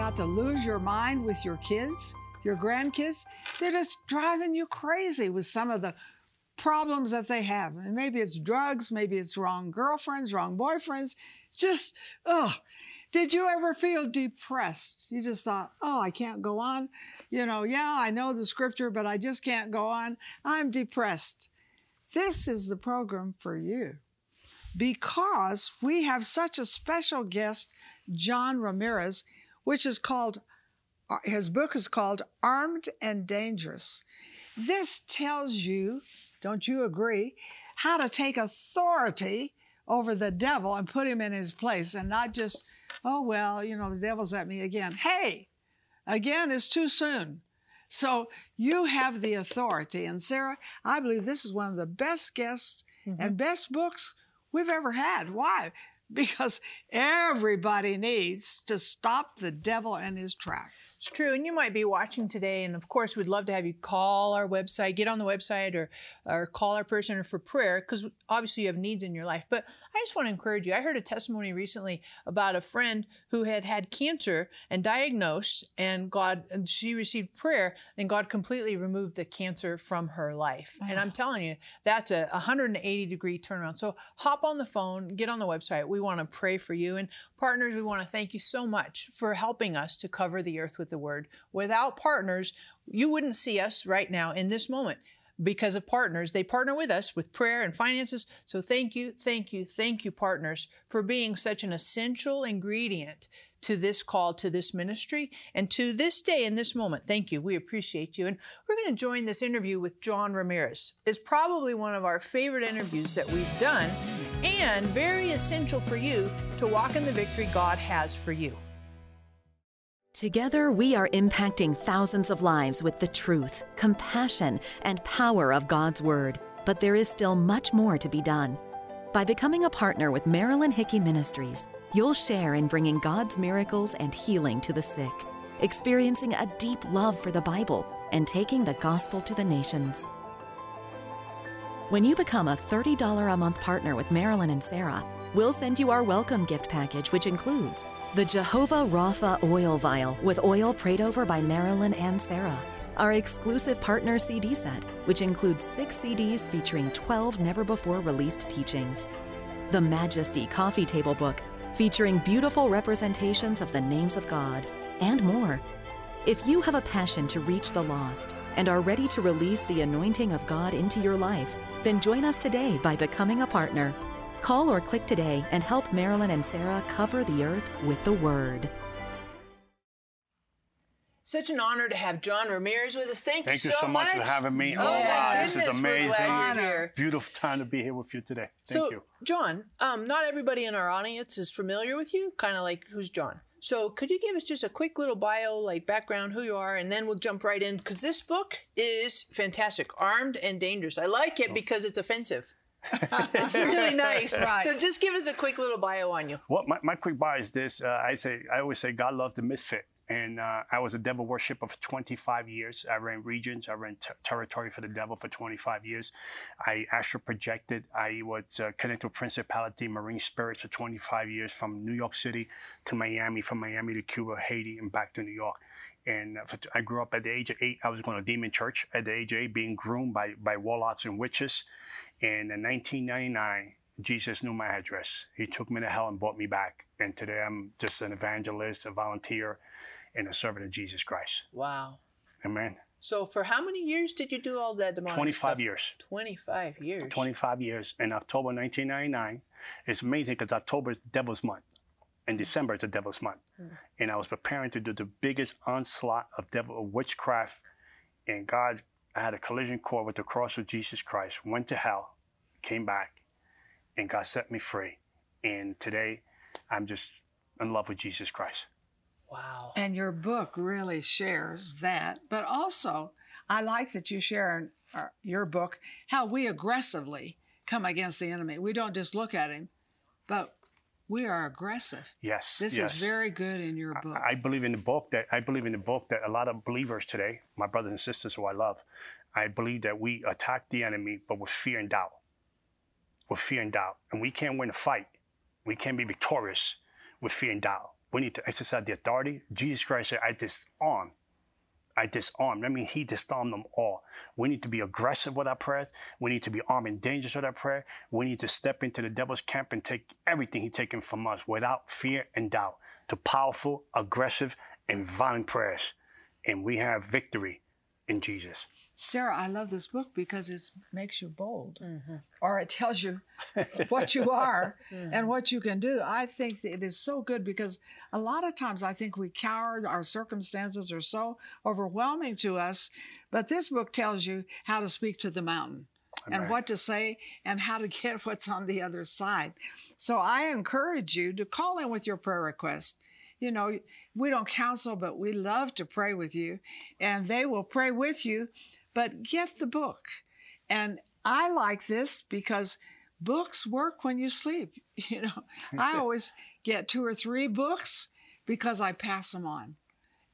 about to lose your mind with your kids, your grandkids? They're just driving you crazy with some of the problems that they have. And maybe it's drugs, maybe it's wrong girlfriends, wrong boyfriends. Just, oh, did you ever feel depressed? You just thought, oh, I can't go on. You know, yeah, I know the scripture, but I just can't go on. I'm depressed. This is the program for you because we have such a special guest, John Ramirez, which is called, uh, his book is called Armed and Dangerous. This tells you, don't you agree, how to take authority over the devil and put him in his place and not just, oh, well, you know, the devil's at me again. Hey, again is too soon. So you have the authority. And Sarah, I believe this is one of the best guests mm-hmm. and best books we've ever had. Why? Because everybody needs to stop the devil in his tracks. It's true. And you might be watching today, and of course, we'd love to have you call our website, get on the website, or, or call our person for prayer, because obviously you have needs in your life. But I just want to encourage you. I heard a testimony recently about a friend who had had cancer and diagnosed, and God, and she received prayer, and God completely removed the cancer from her life. Oh. And I'm telling you, that's a 180 degree turnaround. So hop on the phone, get on the website. We want to pray for you. And partners, we want to thank you so much for helping us to cover the earth with the word. Without partners, you wouldn't see us right now in this moment because of partners. They partner with us with prayer and finances. So thank you, thank you, thank you, partners, for being such an essential ingredient to this call, to this ministry, and to this day in this moment. Thank you. We appreciate you. And we're going to join this interview with John Ramirez. It's probably one of our favorite interviews that we've done and very essential for you to walk in the victory God has for you. Together, we are impacting thousands of lives with the truth, compassion, and power of God's Word. But there is still much more to be done. By becoming a partner with Marilyn Hickey Ministries, you'll share in bringing God's miracles and healing to the sick, experiencing a deep love for the Bible, and taking the gospel to the nations. When you become a $30 a month partner with Marilyn and Sarah, we'll send you our welcome gift package, which includes the Jehovah Rapha oil vial with oil prayed over by Marilyn and Sarah. Our exclusive partner CD set, which includes six CDs featuring 12 never before released teachings. The Majesty Coffee Table Book, featuring beautiful representations of the names of God, and more. If you have a passion to reach the lost and are ready to release the anointing of God into your life, then join us today by becoming a partner Call or click today and help Marilyn and Sarah cover the earth with the Word. Such an honor to have John Ramirez with us. Thank, Thank you, you so, so much. for having me. Oh, oh wow, this is amazing. Beautiful time to be here with you today. Thank so, you. John, um, not everybody in our audience is familiar with you. Kind of like who's John? So could you give us just a quick little bio, like background, who you are, and then we'll jump right in because this book is fantastic, armed and dangerous. I like it oh. because it's offensive. it's really nice. Right. So just give us a quick little bio on you. Well, my, my quick bio is this. Uh, I say I always say God loved the misfit. And uh, I was a devil worshiper for 25 years. I ran regions. I ran territory for the devil for 25 years. I astral projected. I was uh, connected to principality, marine spirits for 25 years from New York City to Miami, from Miami to Cuba, Haiti, and back to New York. And uh, I grew up at the age of eight. I was going to demon church at the age of eight, being groomed by, by warlocks and witches. And in 1999, Jesus knew my address. He took me to hell and brought me back. And today I'm just an evangelist, a volunteer, and a servant of Jesus Christ. Wow. Amen. So for how many years did you do all that demonic 25 stuff? years. 25 years. 25 years. In October 1999, it's amazing because October is Devil's Month. And December is the Devil's Month. Mm. And I was preparing to do the biggest onslaught of devil of witchcraft. And God I had a collision course with the cross of Jesus Christ, went to hell, came back, and God set me free. And today, I'm just in love with Jesus Christ. Wow. And your book really shares that. But also, I like that you share in uh, your book how we aggressively come against the enemy. We don't just look at him, but we are aggressive. Yes. This yes. is very good in your book. I, I, believe in the book that I believe in the book that a lot of believers today, my brothers and sisters who I love, I believe that we attack the enemy, but with fear and doubt. With fear and doubt. And we can't win a fight. We can't be victorious with fear and doubt. We need to exercise the authority. Jesus Christ said, I disarm. I disarm. That means he disarmed them all. We need to be aggressive with our prayers. We need to be armed and dangerous with our prayer. We need to step into the devil's camp and take everything he's taken from us without fear and doubt to powerful, aggressive, and violent prayers. And we have victory in Jesus. Sarah, I love this book because it makes you bold, mm-hmm. or it tells you what you are mm-hmm. and what you can do. I think it is so good because a lot of times I think we cower, our circumstances are so overwhelming to us, but this book tells you how to speak to the mountain. And what to say and how to get what's on the other side. So I encourage you to call in with your prayer request. You know, we don't counsel, but we love to pray with you, and they will pray with you. But get the book. And I like this because books work when you sleep. You know, I always get two or three books because I pass them on.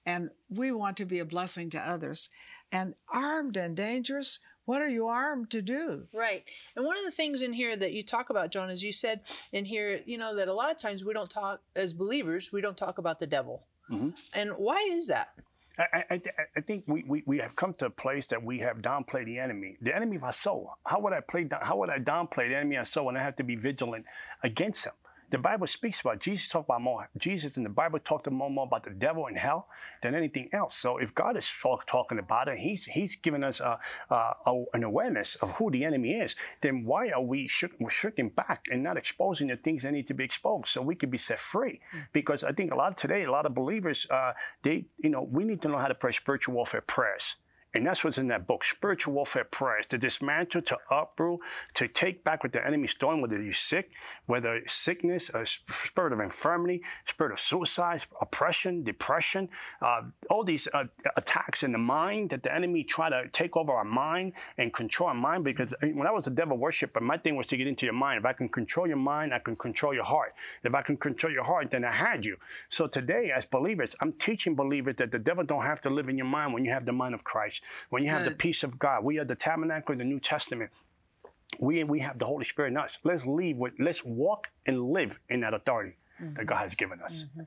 And we want to be a blessing to others. And armed and dangerous, what are you armed to do? Right. And one of the things in here that you talk about, John, is you said in here, you know, that a lot of times we don't talk, as believers, we don't talk about the devil. Mm-hmm. And why is that? I, I, I- think we, we, we have come to a place that we have downplayed the enemy, the enemy of our soul. How would I play? How would I downplay the enemy of our soul when I have to be vigilant against him? The Bible speaks about Jesus talked about more. Jesus and the Bible talked more more about the devil and hell than anything else. So if God is talk, talking about it, He's He's giving us a, a, a- an awareness of who the enemy is. Then why are we shook, shrinking back and not exposing the things that need to be exposed so we could be set free? Because I think a lot of today, a lot of believers, uh, they you know we need to know how to pray spiritual warfare prayers. And that's what's in that book, Spiritual Warfare Prayers, to dismantle, to uproot, to take back what the enemy's doing, whether you're sick, whether sickness, a spirit of infirmity, spirit of suicide, oppression, depression, uh, all these uh, attacks in the mind that the enemy try to take over our mind and control our mind. Because when I was a devil worshiper, my thing was to get into your mind. If I can control your mind, I can control your heart. If I can control your heart, then I had you. So today, as believers, I'm teaching believers that the devil don't have to live in your mind when you have the mind of Christ, when you have the peace of God. We are the tabernacle of the New Testament. We we have the Holy Spirit in us. Let's leave with let's walk and live in that authority that mm-hmm. God has given us. Mm-hmm.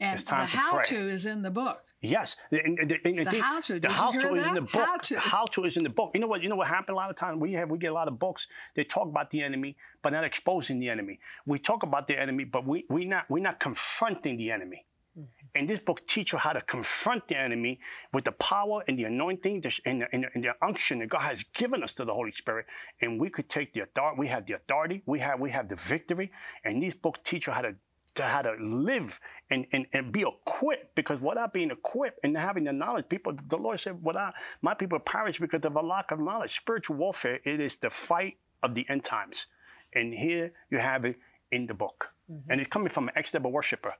And It's time the to how pray. to is in the book. Yes, the, and- and- and The how-to, The did you how to is in the book. How-to. The how to is in the book. You know what? You know what happened a lot of times. We have we get a lot of books. They talk about the enemy, but not exposing the enemy. We talk about the enemy, but we we not we're not confronting the enemy. And this book teaches you how to confront the enemy with the power and the anointing and the, and, the, and the unction that God has given us to the Holy Spirit. And we could take the authority. We have the authority. We have we have the victory. And these books teach you how to, to how to live and, and, and be equipped. Because without being equipped and having the knowledge, people the Lord said, "Without my people perish because of a lack of knowledge." Spiritual warfare. It is the fight of the end times. And here you have it in the book. Mm-hmm. And it's coming from an ex-devil worshiper.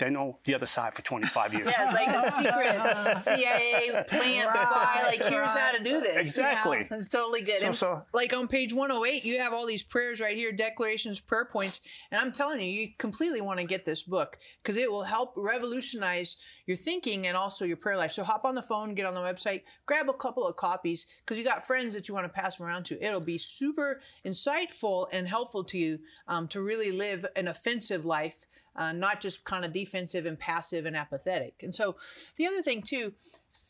They know the other side for 25 years. Yeah, it's like a secret CIA plant spy. Like, here's how to do this. Exactly. That's totally good. So- And so- like on page 108, you have all these prayers right here, declarations, prayer points. And I'm telling you, you completely want to get this book because it will help revolutionize your thinking and also your prayer life. So hop on the phone, get on the website, grab a couple of copies because you got friends that you want to pass them around to. It'll be super insightful and helpful to you um, to really live an offensive life uh, not just kind of defensive and passive and apathetic. And so the other thing too,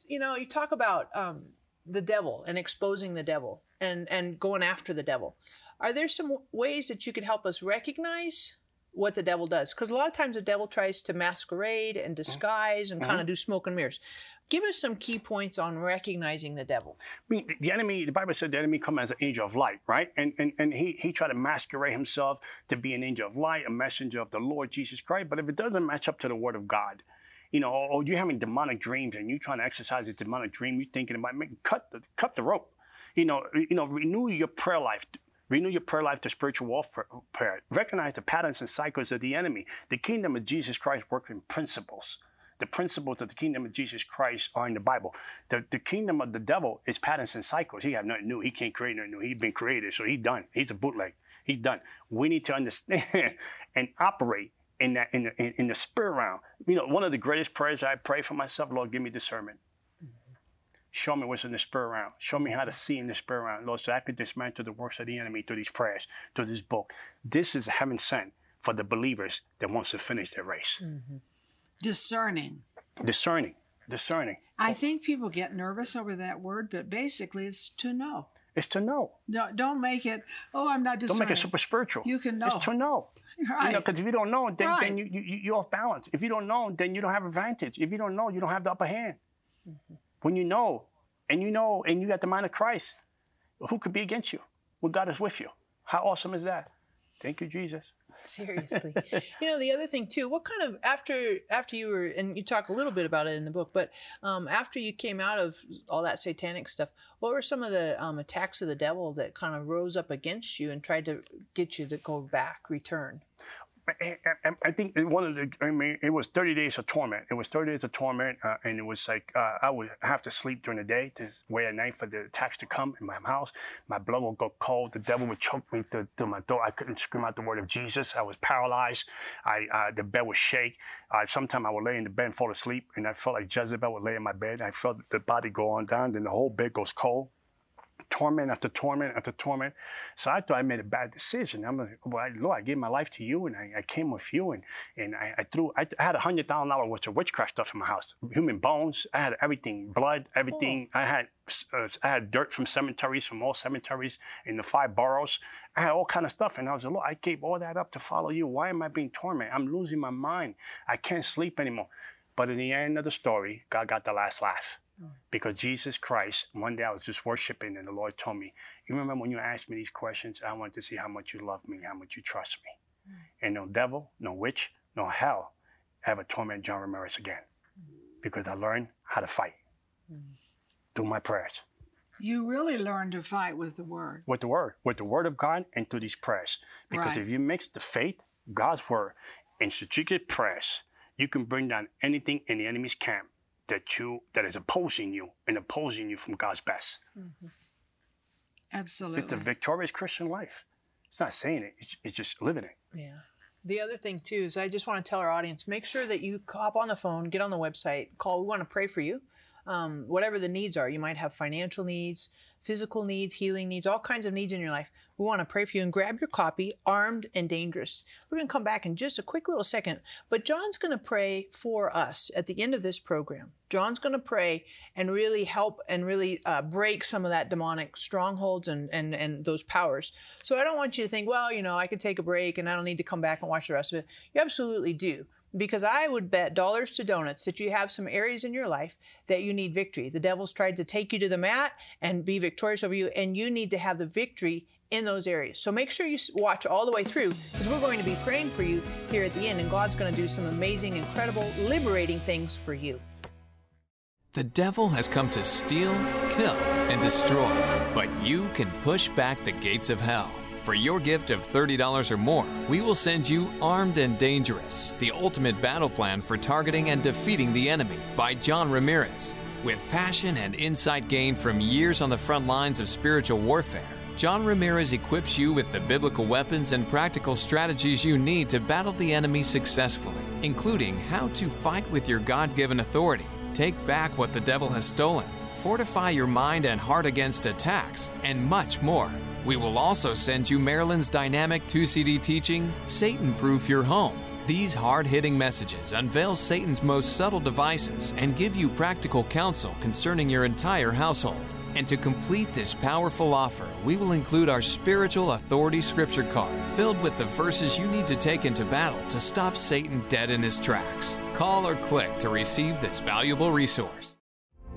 you know, you talk about um, the devil and exposing the devil and and going after the devil. Are there some ways that you could help us recognize what the devil does? Because a lot of times the devil tries to masquerade and mm-hmm. disguise and kind of mm-hmm. do smoke and mirrors. Give us some key points on recognizing the devil. I mean, the enemy, the Bible said the enemy come as an angel of light, right? And and, and he, he tried to masquerade himself to be an angel of light, a messenger of the Lord Jesus Christ. But if it doesn't match up to the word of God, you know, oh, oh, or, or you're having demonic dreams and you're trying to exercise a demonic dream, you're thinking about cut the cut the rope. You know, you know, renew your prayer life. Renew your prayer life to spiritual warfare. Recognize the patterns and cycles of the enemy. The kingdom of Jesus Christ works in principles the principles of the kingdom of Jesus Christ are in the Bible. The, the kingdom of the devil is patterns and cycles. He have nothing new. He can't create nothing new. He's been created, so he's done. He's a bootleg. He's done. We need to understand and operate in that in the, in, in the spirit realm. You know, one of the greatest prayers I pray for myself, Lord, give me discernment. Show me what's in the spirit realm. Show me how to see in the spirit realm, Lord, so I could dismantle the works of the enemy through these prayers, through this book. This is heaven sent for the believers that wants to finish their race. Discerning. Discerning. Discerning. I think people get nervous over that word, but basically it's to know. It's to know. No, don't make it. Oh, I'm not discerning. Don't make it super spiritual. You can know. It's to know. Right. You know, because if you don't know, then, Right. then you, you, you're off balance. If you don't know, then you don't have advantage. If you don't know, you don't have the upper hand. Mm-hmm. When you know, and you know, and you got the mind of Christ, who could be against you? When God is with you. How awesome is that? Thank you, Jesus. Seriously. you know, the other thing too, what kind of after after you were and you talk a little bit about it in the book, but um, after you came out of all that satanic stuff, what were some of the um, attacks of the devil that kind of rose up against you and tried to get you to go back, return? I, I, think it- one of the, I mean, it was 30 days of torment. It was 30 days of torment, uh, and it was like uh, I would have to sleep during the day to wait at night for the attacks to come in my house. My blood would go cold. The devil would choke me to, to my throat. I couldn't scream out the word of Jesus. I was paralyzed. I uh, the bed would shake. Sometimes I would lay in the bed and fall asleep, and I felt like Jezebel would lay in my bed. I felt the body go on down, then the whole bed goes cold torment after torment after torment. So I thought I made a bad decision. I'm like, well, I- Lord, I gave my life to you, and I, I came with you, and and I, I threw. I, I had a hundred thousand dollars worth of witchcraft stuff in my house, human bones. I had everything, blood, everything. I had uh, I had dirt from cemeteries, from all cemeteries in the five boroughs. I had all kind of stuff, and I was like, Lord, I gave all that up to follow you. Why am I being tormented? I'm losing my mind. I can't sleep anymore. But in the end of the story, God got the last laugh because Jesus Christ, one day I was just worshiping and the Lord told me, You remember when you asked me these questions? I wanted to see how much you love me, how much you trust me. And no devil, no witch, no hell ever torment John Ramirez again because I learned how to fight mm. through my prayers You really learn to fight with the word. with the word, with the word of God and through these prayers. Because Right. if you mix the faith, God's word, and strategic prayers, you can bring down anything in the enemy's camp that you that is opposing you and opposing you from God's best. Absolutely. It's a victorious Christian life. It's not saying it, it's, it's just living it. Yeah. The other thing too is I just want to tell our audience: make sure that you hop on the phone, get on the website, call. We want to pray for you. Um, whatever the needs are, you might have financial needs, physical needs, healing needs, all kinds of needs in your life. We want to pray for you and grab your copy, Armed and Dangerous. We're going to come back in just a quick little second, but John's going to pray for us at the end of this program. John's going to pray and really help and really uh, break some of that demonic strongholds and, and, and those powers. So I don't want you to think, well, you know, I could take a break and I don't need to come back and watch the rest of it. You absolutely do. Because I would bet dollars to donuts that you have some areas in your life that you need victory. The devil's tried to take you to the mat and be victorious over you, and you need to have the victory in those areas. So make sure you watch all the way through because we're going to be praying for you here at the end, and God's going to do some amazing, incredible, liberating things for you. The devil has come to steal, kill, and destroy, but you can push back the gates of hell. For your gift of $30 or more, we will send you Armed and Dangerous, the ultimate battle plan for targeting and defeating the enemy by John Ramirez. With passion and insight gained from years on the front lines of spiritual warfare, John Ramirez equips you with the biblical weapons and practical strategies you need to battle the enemy successfully, including how to fight with your God given authority, take back what the devil has stolen, fortify your mind and heart against attacks, and much more. We will also send you Marilyn's dynamic 2 CD teaching, Satan Proof Your Home. These hard hitting messages unveil Satan's most subtle devices and give you practical counsel concerning your entire household. And to complete this powerful offer, we will include our spiritual authority scripture card filled with the verses you need to take into battle to stop Satan dead in his tracks. Call or click to receive this valuable resource.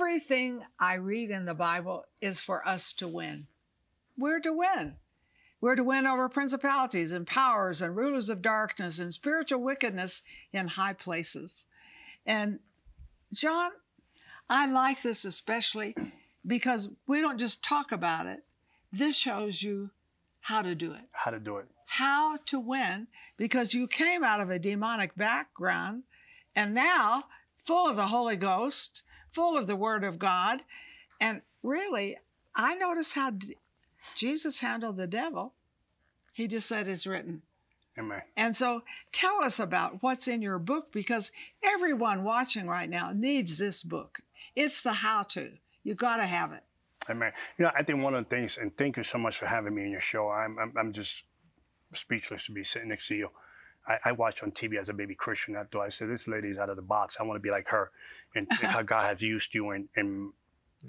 Everything I read in the Bible is for us to win. We're to win. We're to win over principalities and powers and rulers of darkness and spiritual wickedness in high places. And John, I like this especially because we don't just talk about it. This shows you how to do it, How to do it. how to win, because you came out of a demonic background and now full of the Holy Ghost, full of the Word of God. And really, I notice how d- Jesus handled the devil. He just said, It's written. Amen. And so tell us about what's in your book because everyone watching right now needs this book. It's the how to. You got to have it. Amen. You know, I think one of the things, and thank you so much for having me on your show. I'm, I'm, I'm just speechless to be sitting next to you. I, I watched on TV as a baby Christian. I thought I said, "This lady's out of the box. I want to be like her," and how God has used you, and, and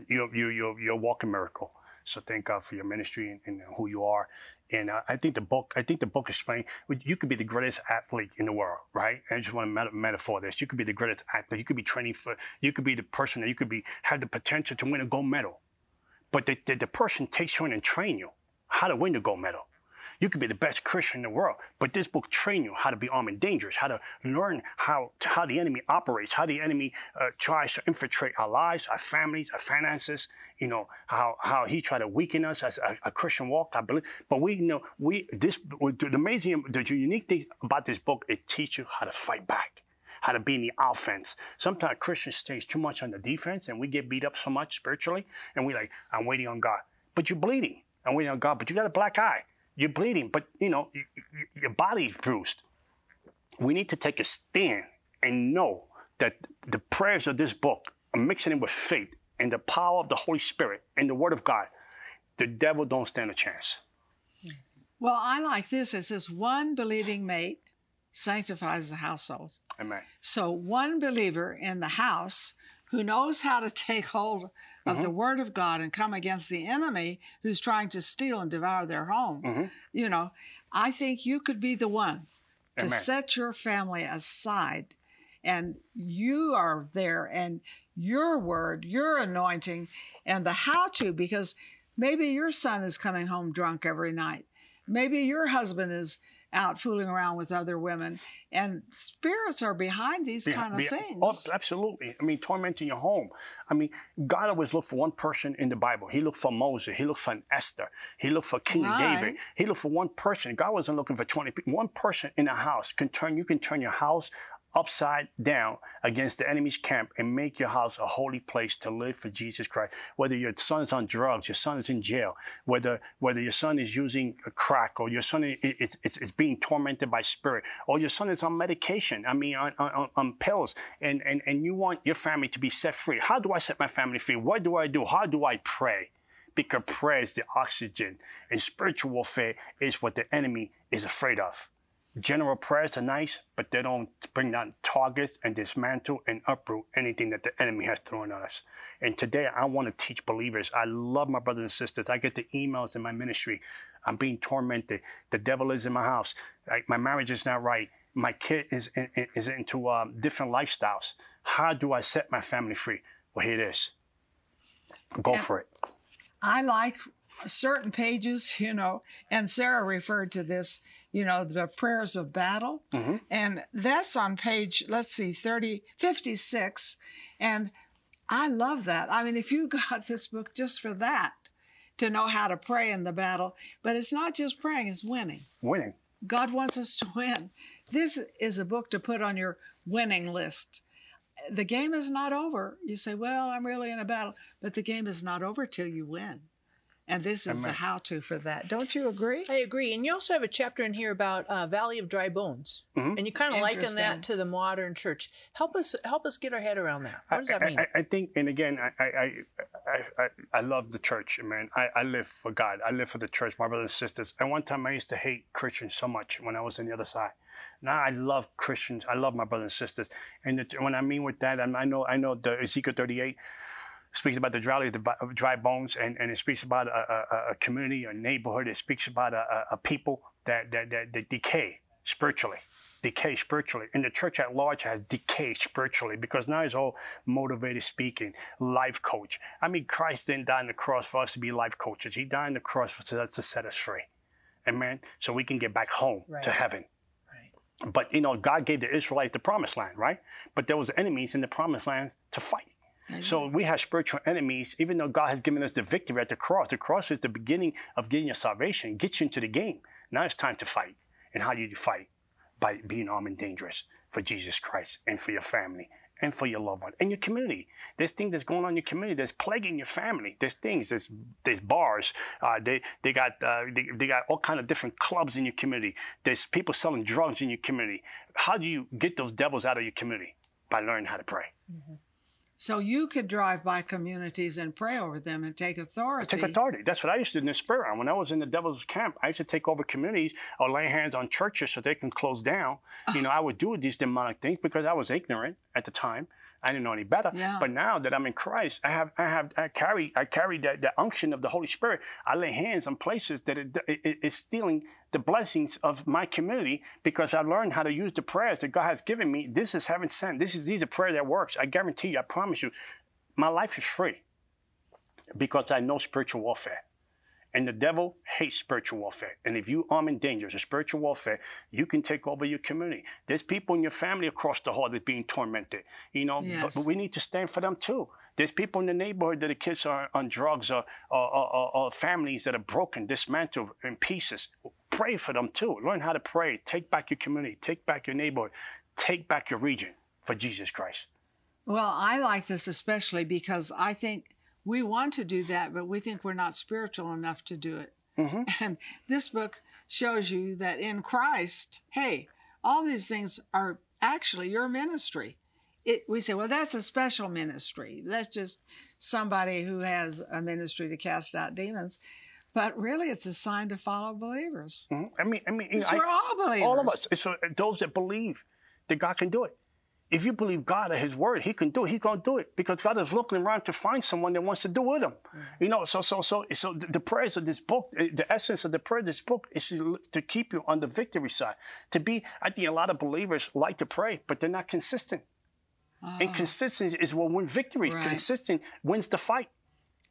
you, you, you, you're a walking miracle. So thank God for your ministry and, and who you are. And uh, I think the book, I think the book explains you could be the greatest athlete in the world, right? And I just want to meta- metaphor this. You could be the greatest athlete. You could be training for. You could be the person that you could be have the potential to win a gold medal, but the, the, the person takes you in and train you how to win the gold medal. You could be the best Christian in the world, but this book train you how to be armed and dangerous, how to learn how how the enemy operates, how the enemy uh, tries to infiltrate our lives, our families, our finances. You know how how he tried to weaken us as a, a Christian walk. I believe, but we know we this the amazing the unique thing about this book it teaches you how to fight back. How to be in the offense. Sometimes Christians stays too much on the defense, and we get beat up so much spiritually, and we like, I'm waiting on God, but you're bleeding. I'm waiting on God, but you got a black eye you're bleeding, but you know you, you, your body's bruised. We need to take a stand and know that the prayers of this book are mixing it with faith and the power of the Holy Spirit and the Word of God. The devil don't stand a chance. Well, I like this. It says, one believing mate sanctifies the household. Amen. So, one believer in the house who knows how to take hold of Mm-hmm. the Word of God and come against the enemy who's trying to steal and devour their home. Mm-hmm. You know, I think you could be the one to Amen. set your family aside and you are there and your word, your anointing, and the how to, because maybe your son is coming home drunk every night. Maybe your husband is out fooling around with other women, and spirits are behind these Be- kind of oh, be- things. Oh, absolutely. I mean, tormenting your home. I mean, God always looked for one person in the Bible. He looked for Moses. He looked for Esther. He looked for King Right. David. He looked for one person. God wasn't looking for 20 people. One person in a house can turn, you can turn your house upside down against the enemy's camp and make your house a holy place to live for Jesus Christ. Whether your son is on drugs, your son is in jail, whether whether your son is using a crack or your son is, is being tormented by spirit or your son is on medication, I mean on, on, on pills, and, and, and you want your family to be set free. How do I set my family free? What do I do? How do I pray? Because prayer is the oxygen and spiritual warfare is what the enemy is afraid of. General prayers are nice, but they don't bring down targets and dismantle and uproot anything that the enemy has thrown at us. And today I want to teach believers. I love my brothers and sisters. I get the emails in my ministry. I'm being tormented. The devil is in my house. Like, my marriage is not right. My kid is, is into um, different lifestyles. How do I set my family free? Well, here it is. Go And- for it. I like certain pages, you know, and Sarah referred to this, you know, the prayers of battle. Mhm. And that's on page, let's see, 30, 56. And I love that. I mean, if you got this book just for that, to know how to pray in the battle, but it's not just praying, it's winning. Winning. God wants us to win. This is a book to put on your winning list. The game is not over. You say, Well, I'm really in a battle, but the game is not over till you win. And this is the how to for that. Don't you agree? I agree. And you also have a chapter in here about uh, Valley of Dry Bones, Mhm. and you kind of liken that to the modern church. Help us help us get our head around that. What does that I, mean? I, I think, and again, I, I, I, I, I, I love the church, man. I, I live for God. I live for the church, my brothers and sisters. And one time I used to hate Christians so much when I was on the other side. Now I love Christians. I love my brothers and sisters. And the, when I mean with that, I, I know, I know the Ezekiel 38 speaks about the dry, the dry bones, and, and it speaks about a, a, a community, a neighborhood. It speaks about a, a, a people that, that, that, that decay spiritually, decay spiritually. And the church at large has decayed spiritually because now it's all motivated speaking, life coach. I mean, Christ didn't die on the cross for us to be life coaches. He died on the cross for us to set us free. Amen. So we can get back home Right. to heaven. Right. But you know, God gave the Israelites the promised land, right? But there was enemies in the promised land to fight. So we have spiritual enemies, even though God has given us the victory at the cross. The cross is the beginning of getting your salvation, gets you into the game. Now it's time to fight. And how do you fight? By being armed and dangerous for Jesus Christ and for your family and for your loved one and your community. There's things that's going on in your community that's plaguing your family. There's things. There's there's bars. Uh, they they got uh, they, they got all kind of different clubs in your community. There's people selling drugs in your community. How do you get those devils out of your community? By learning how to pray. So you could drive by communities and pray over them and take authority. Take authority. That's what I used to do in the spirit realm. When I was in the devil's camp, I used to take over communities or lay hands on churches so they can close down. You ah. know, I would do these demonic things because I was ignorant at the time. I didn't know any better. Yeah. But now that I'm in Christ, I have, I have, I carry, I carry that the unction of the Holy Spirit. I lay hands on places that it, it, it- it's stealing the blessings of my community because I learned how to use the prayers that God has given me. This is heaven sent. This is these are prayer that works. I guarantee you. I promise you, my life is free because I know spiritual warfare. And the devil hates spiritual warfare. And if you arm in danger of spiritual warfare, you can take over your community. There's people in your family across the hall that are being tormented. You know, but, Yes. but we need to stand for them too. There's people in the neighborhood that the kids are on drugs or, or, or- or families that are broken, dismantled in pieces. Pray for them too. Learn how to pray. Take back your community. Take back your neighborhood. Take back your region for Jesus Christ. Well, I like this especially because I think we want to do that, but we think we're not spiritual enough to do it. Mm-hmm. And this book shows you that in Christ, hey, all these things are actually your ministry. It, we say, well, that's a special ministry. That's just somebody who has a ministry to cast out demons. But really, it's a sign to follow believers. Mhm. I mean, I mean, I- for all believers. All of us. It's those that believe that God can do it. If you believe God at His word, He can do it. He's gonna do it because God is looking around to find someone that wants to do with Him. You know, so so so so the, prayers of this book, eh, the essence of the prayer of this book is to, to keep you on the victory side. To be, I think a lot of believers like to pray, but they're not consistent. And consistency is what wins victory. Right. Consistent wins the fight.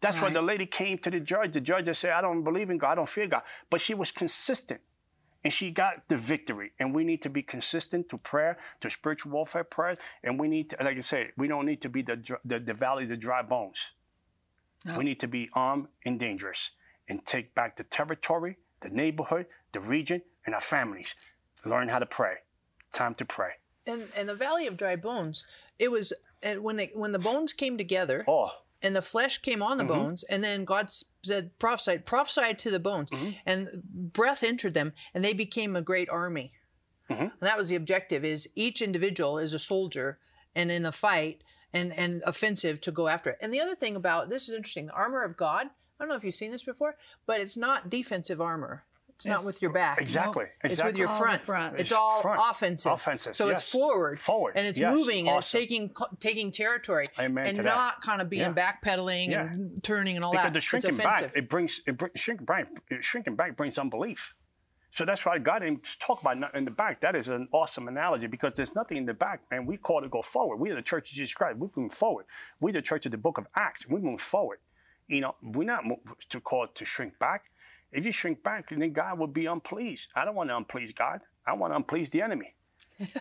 That's why the lady came to the judge. The judge said, I don't believe in God, I don't fear God. But she was consistent and she got the victory. And we need to be consistent to prayer, to spiritual warfare prayer. And we need to, like I said, we don't need to be the, the, the valley of the dry bones. No. We need to be armed and dangerous and take back the territory, the neighborhood, the region, and our families. Learn how to pray. Time to pray. And and the Valley of Dry Bones, it was and when they, when the bones came together Oh, and the flesh came on the Mm-hmm. bones, and then God said, prophesied, prophesied to the bones, Mm-hmm. and breath entered them, and they became a great army. Mm-hmm. And that was the objective: is each individual is a soldier, and in a fight and and offensive to go after it. And the other thing about this is interesting: the armor of God. I don't know if you've seen this before, but it's not defensive armor. It's not with your back. Exactly, It's with your All the front. front. It's It's all front. offensive. Offensive, So yes. it's forward. Forward, And it's yes. moving and it's taking taking territory. Amen and to that. not kind of being Yeah. backpedaling Yeah. and turning and all because that. the it's shrinking offensive. back it brings it bring, shrinking back shrinking back brings unbelief so that's why god didn't talk about in the back that is an awesome analogy because there's nothing in the back and we call to go forward we are the church of jesus christ we're moving forward we're the church of the book of acts we're moving forward you know we're not mo- to call to shrink back if you shrink back then god will be unpleased i don't want to unplease god i want to unplease the enemy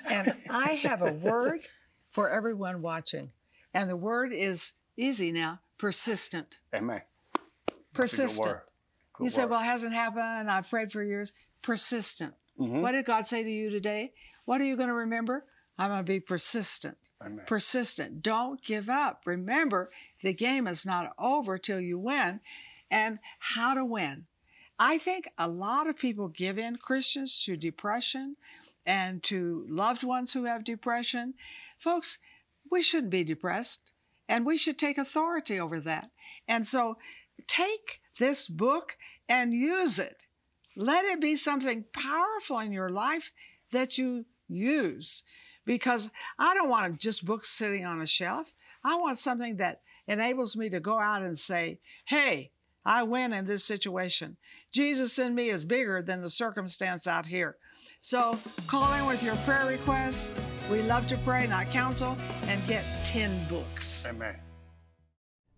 And I have a word for everyone watching. And the word is easy now persistent. amen Persistent. Good you say, word. well, it hasn't happened. I've prayed for years. Persistent. Mm-hmm. What did God say to you today? What are you going to remember? I'm going to be persistent. Amen. Persistent. Don't give up. Remember, the game is not over till you win. And how to win. I think a lot of people give in, Christians, to depression and to loved ones who have depression. Folks, we shouldn't be depressed and we should take authority over that. And so take this book and use it. Let it be something powerful in your life that you use because I don't want just books sitting on a shelf. I want something that enables me to go out and say, hey, I win in this situation. Jesus in me is bigger than the circumstance out here. So call in with your prayer requests. We love to pray, not counsel, and get 10 books. Amen.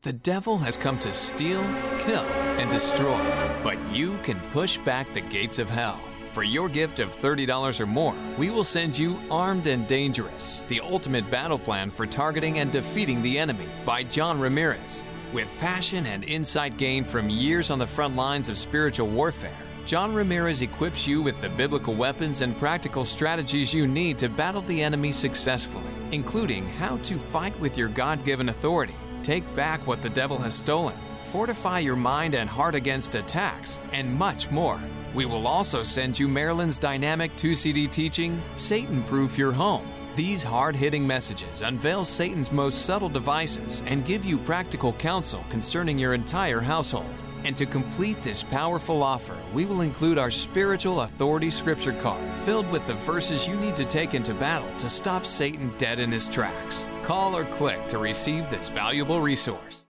The devil has come to steal, kill, and destroy, but you can push back the gates of hell. For your gift of $30 or more, we will send you Armed and Dangerous, the ultimate battle plan for targeting and defeating the enemy by John Ramirez. With passion and insight gained from years on the front lines of spiritual warfare, John Ramirez equips you with the biblical weapons and practical strategies you need to battle the enemy successfully, including how to fight with your God given authority, take back what the devil has stolen, fortify your mind and heart against attacks, and much more. We will also send you Marilyn's dynamic 2 CD teaching, Satan Proof Your Home. These hard hitting messages unveil Satan's most subtle devices and give you practical counsel concerning your entire household. And to complete this powerful offer, we will include our spiritual authority scripture card filled with the verses you need to take into battle to stop Satan dead in his tracks. Call or click to receive this valuable resource.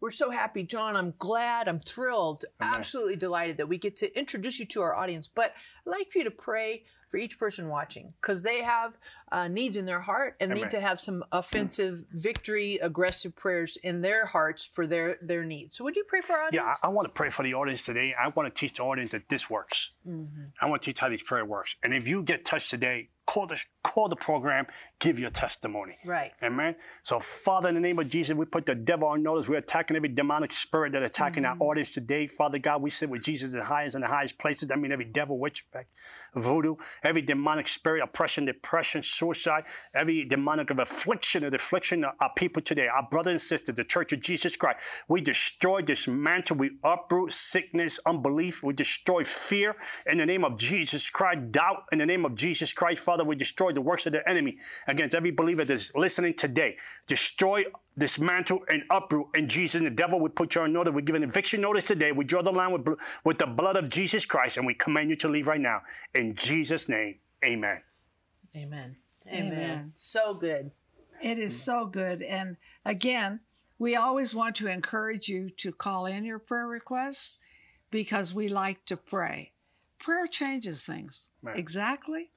We're so happy, John. I'm glad, I'm thrilled, Amen. absolutely delighted that we get to introduce you to our audience. But I'd like for you to pray for each person watching because they have uh, needs in their heart and Amen. need to have some offensive, victory, aggressive prayers in their hearts for their their needs. So, would you pray for our Yeah, audience? I, I want to pray for the audience today. I want to teach the audience that this works. Mm-hmm. I want to teach how this prayer works. And if you get touched today, call the call the program, give your testimony. Right. Amen. So, Father, in the name of Jesus, we put the devil on notice. We're attacking every demonic spirit that attacking Mm-hmm. our audience today. Father God, we sit with Jesus in the highest and the highest places. I mean, every devil, witchcraft, voodoo, every demonic spirit, oppression, depression, suicide, every demonic of affliction and affliction of our people today, our brothers and sisters, the Church of Jesus Christ. We destroy, dismantle, we uproot sickness, unbelief. We destroy fear in the name of Jesus Christ, doubt in the name of Jesus Christ. Father, we destroy the works of the enemy against every believer that's listening today. Destroy, dismantle, and uproot in Jesus. And the devil, we put you on notice. We give an eviction notice today. We draw the line with, with the blood of Jesus Christ, and we command you to leave right now. In Jesus' name, amen. Amen. Amen. So good. It is so good. And again, we always want to encourage you to call in your prayer requests because we like to pray. Prayer changes things. Right. Exactly?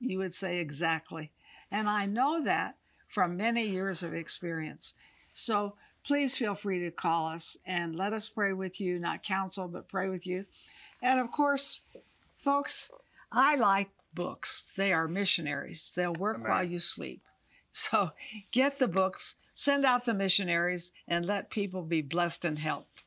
You would say exactly. And I know that from many years of experience. So please feel free to call us and let us pray with you, not counsel, but pray with you. And of course, folks, I like books. They are missionaries, they'll work Amen. while you sleep. So get the books, send out the missionaries, and let people be blessed and helped.